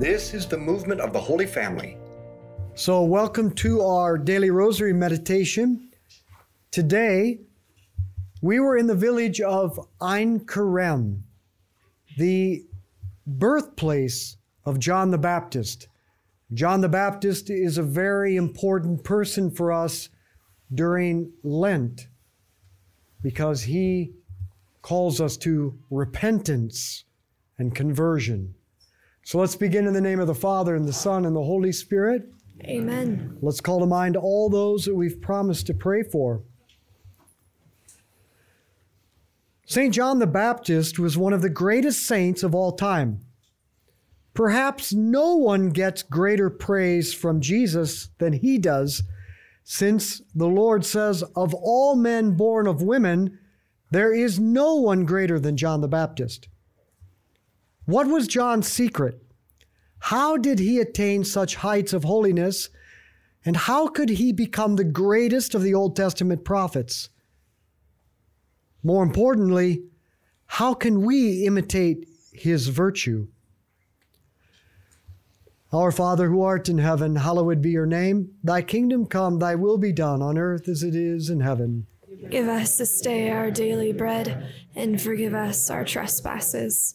This is the movement of the Holy Family. So, welcome to our daily rosary meditation. Today, we were in the village of Ein Kerem, the birthplace of John the Baptist. John the Baptist is a very important person for us during Lent because he calls us to repentance and conversion. So let's begin in the name of the Father, and the Son, and the Holy Spirit. Amen. Let's call to mind all those that we've promised to pray for. St. John the Baptist was one of the greatest saints of all time. Perhaps no one gets greater praise from Jesus than he does, since the Lord says, Of all men born of women, there is no one greater than John the Baptist. What was John's secret? How did he attain such heights of holiness? And how could he become the greatest of the Old Testament prophets? More importantly, how can we imitate his virtue? Our Father who art in heaven, hallowed be your name. Thy kingdom come, thy will be done on earth as it is in heaven. Give us this day our daily bread, and forgive us our trespasses,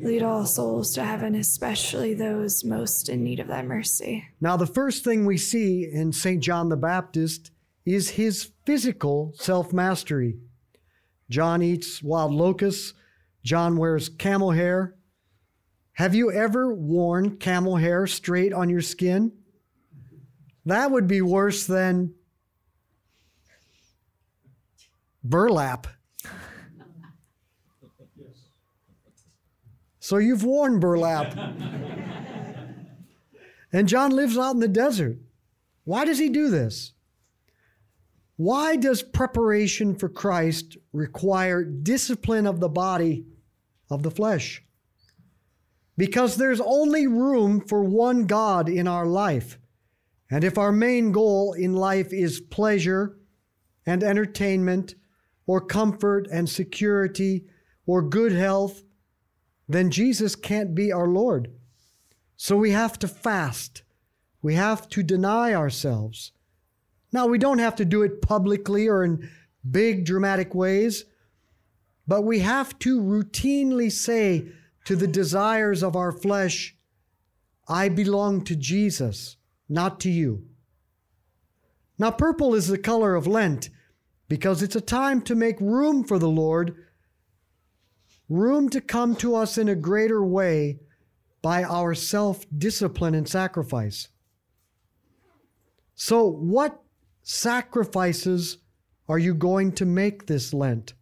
Lead all souls to heaven, especially those most in need of thy mercy. Now, the first thing we see in St. John the Baptist is his physical self mastery. John eats wild locusts, John wears camel hair. Have you ever worn camel hair straight on your skin? That would be worse than burlap. So you've worn burlap. and John lives out in the desert. Why does he do this? Why does preparation for Christ require discipline of the body of the flesh? Because there's only room for one God in our life. And if our main goal in life is pleasure and entertainment, or comfort and security, or good health, then Jesus can't be our Lord. So we have to fast. We have to deny ourselves. Now, we don't have to do it publicly or in big dramatic ways, but we have to routinely say to the desires of our flesh, I belong to Jesus, not to you. Now, purple is the color of Lent because it's a time to make room for the Lord, room to come to us in a greater way by our self discipline and sacrifice. So, what sacrifices are you going to make this Lent?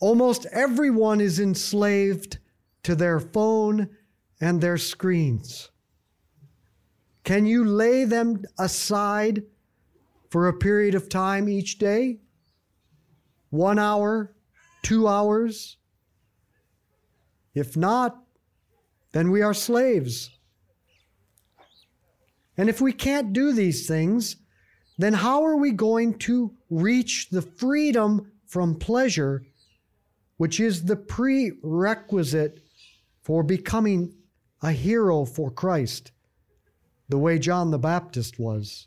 Almost everyone is enslaved to their phone and their screens. Can you lay them aside for a period of time each day? One hour, two hours? If not, then we are slaves. And if we can't do these things, then how are we going to reach the freedom from pleasure, which is the prerequisite for becoming a hero for Christ, the way John the Baptist was?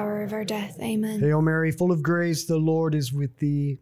of our death. Amen. Hail Mary, full of grace, the Lord is with thee.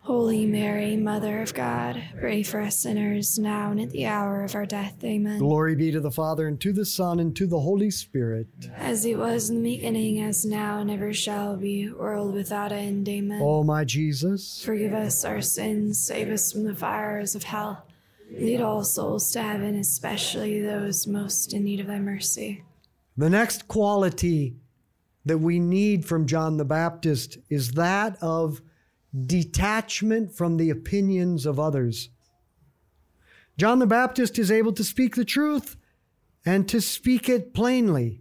Holy Mary, Mother of God, pray for us sinners now and at the hour of our death. Amen. Glory be to the Father, and to the Son, and to the Holy Spirit. As it was in the beginning, as now, and ever shall be, world without end. Amen. O oh, my Jesus, forgive us our sins, save us from the fires of hell. Lead all souls to heaven, especially those most in need of thy mercy. The next quality that we need from John the Baptist is that of detachment from the opinions of others. John the Baptist is able to speak the truth and to speak it plainly.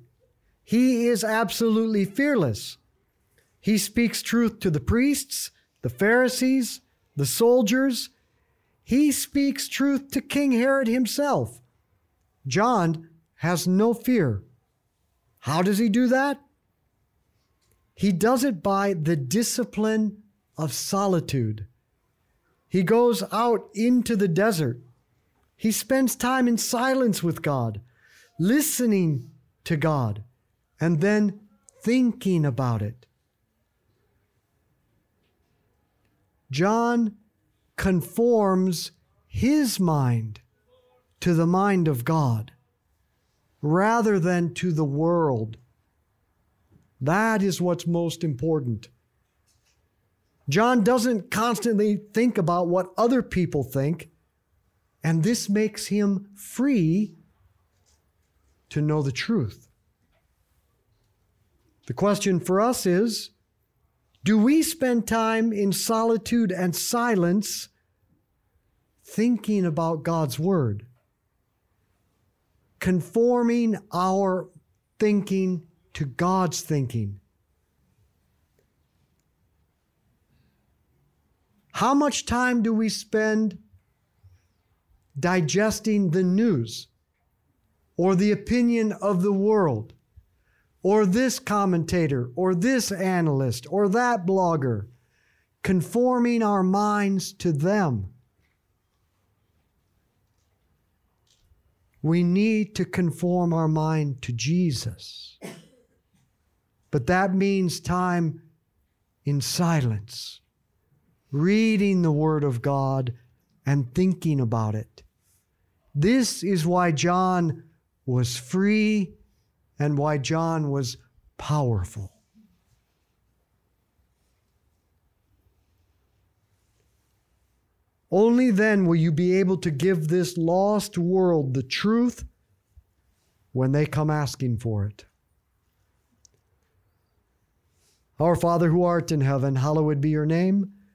He is absolutely fearless. He speaks truth to the priests, the Pharisees, the soldiers. He speaks truth to King Herod himself. John has no fear. How does he do that? He does it by the discipline of solitude. He goes out into the desert. He spends time in silence with God, listening to God, and then thinking about it. John conforms his mind to the mind of God rather than to the world. That is what's most important. John doesn't constantly think about what other people think, and this makes him free to know the truth. The question for us is do we spend time in solitude and silence thinking about God's Word? Conforming our thinking to God's thinking. How much time do we spend digesting the news or the opinion of the world or this commentator or this analyst or that blogger, conforming our minds to them? We need to conform our mind to Jesus. But that means time in silence reading the Word of God, and thinking about it. This is why John was free and why John was powerful. Only then will you be able to give this lost world the truth when they come asking for it. Our Father who art in heaven, hallowed be your name.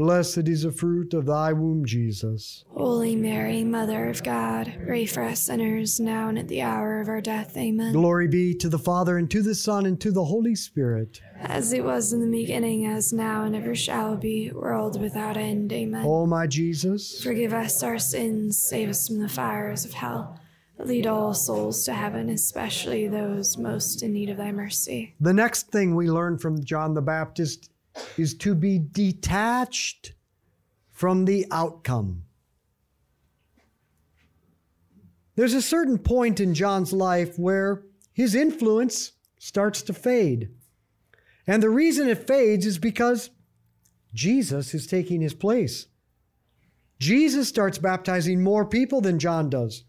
Blessed is the fruit of thy womb, Jesus. Holy Mary, Mother of God, pray for us sinners now and at the hour of our death. Amen. Glory be to the Father, and to the Son, and to the Holy Spirit. As it was in the beginning, as now, and ever shall be, world without end. Amen. O my Jesus, Forgive us our sins, save us from the fires of hell. Lead all souls to heaven, especially those most in need of thy mercy. the next thing we learn from John the Baptist is to be detached from the outcome. There's a certain point in John's life where his influence starts to fade. And the reason it fades is because Jesus is taking his place. Jesus starts baptizing more people than John does.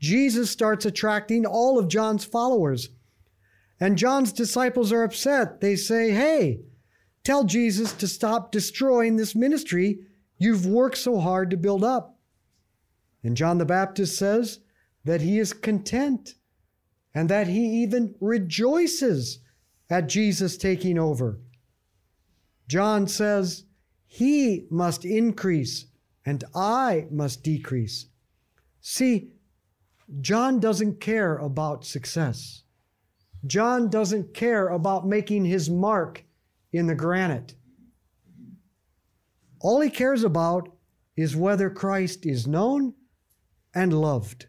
Jesus starts attracting all of John's followers. And John's disciples are upset. They say, Hey, tell Jesus to stop destroying this ministry you've worked so hard to build up. And John the Baptist says that he is content and that he even rejoices at Jesus taking over. John says, He must increase and I must decrease. See, John doesn't care about success. John doesn't care about making his mark in the granite. All he cares about is whether Christ is known and loved.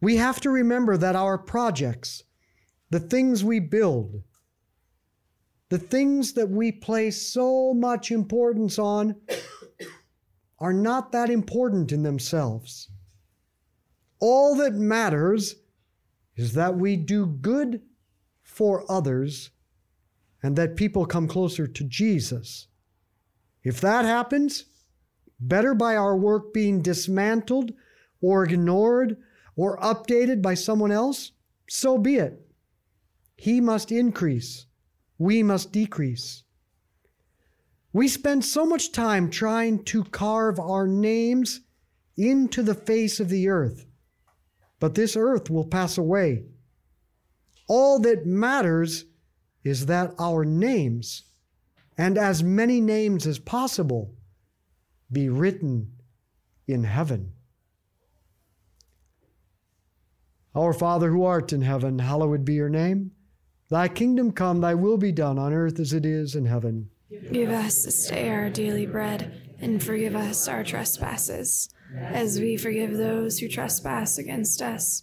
We have to remember that our projects, the things we build, the things that we place so much importance on, are not that important in themselves. All that matters is that we do good for others and that people come closer to Jesus. If that happens, better by our work being dismantled or ignored or updated by someone else, so be it. He must increase, we must decrease. We spend so much time trying to carve our names into the face of the earth, but this earth will pass away. All that matters is that our names, and as many names as possible, be written in heaven. Our Father who art in heaven, hallowed be your name. Thy kingdom come, thy will be done on earth as it is in heaven. Give us this day our daily bread, and forgive us our trespasses, as we forgive those who trespass against us.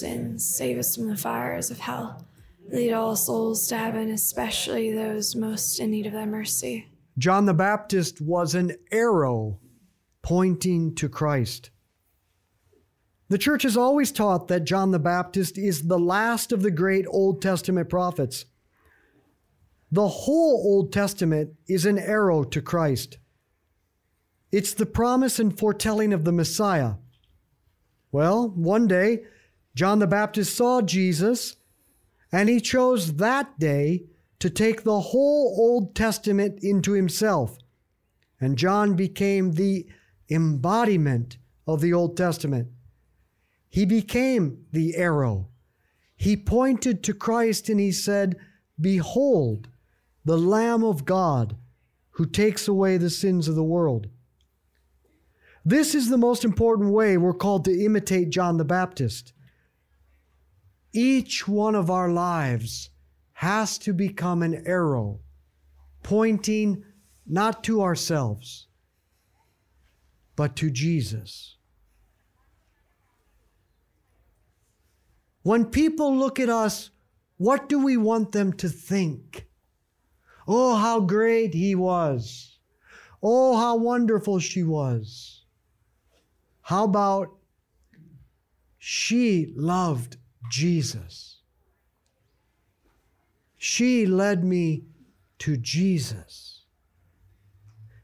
save us from the fires of hell. Lead all souls to heaven, especially those most in need of thy mercy. John the Baptist was an arrow pointing to Christ. The church has always taught that John the Baptist is the last of the great Old Testament prophets. The whole Old Testament is an arrow to Christ. It's the promise and foretelling of the Messiah. Well, one day, John the Baptist saw Jesus, and he chose that day to take the whole Old Testament into himself. And John became the embodiment of the Old Testament. He became the arrow. He pointed to Christ and he said, Behold, the Lamb of God who takes away the sins of the world. This is the most important way we're called to imitate John the Baptist. Each one of our lives has to become an arrow pointing not to ourselves, but to Jesus. When people look at us, what do we want them to think? Oh, how great he was. Oh, how wonderful she was. How about she loved Jesus? She led me to Jesus.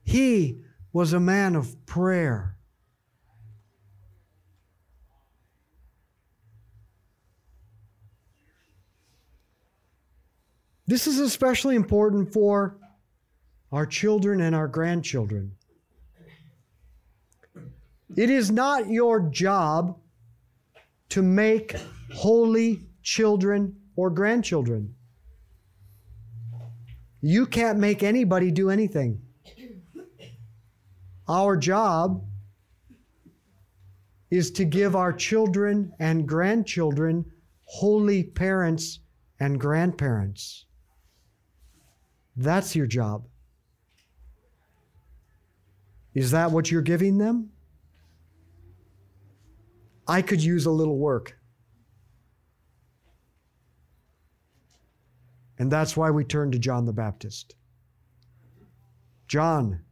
He was a man of prayer. This is especially important for our children and our grandchildren. It is not your job to make holy children or grandchildren. You can't make anybody do anything. Our job is to give our children and grandchildren holy parents and grandparents. That's your job. Is that what you're giving them? I could use a little work. And that's why we turn to John the Baptist. John,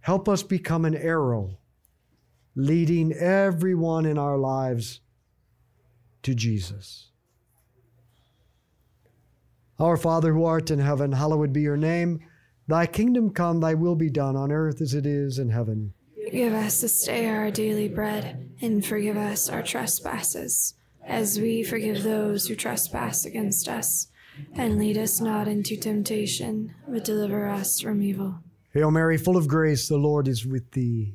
help us become an arrow leading everyone in our lives to Jesus. Our Father who art in heaven, hallowed be your name. Thy kingdom come, thy will be done on earth as it is in heaven. Give us this day our daily bread, and forgive us our trespasses, as we forgive those who trespass against us. And lead us not into temptation, but deliver us from evil. Hail Mary, full of grace, the Lord is with thee.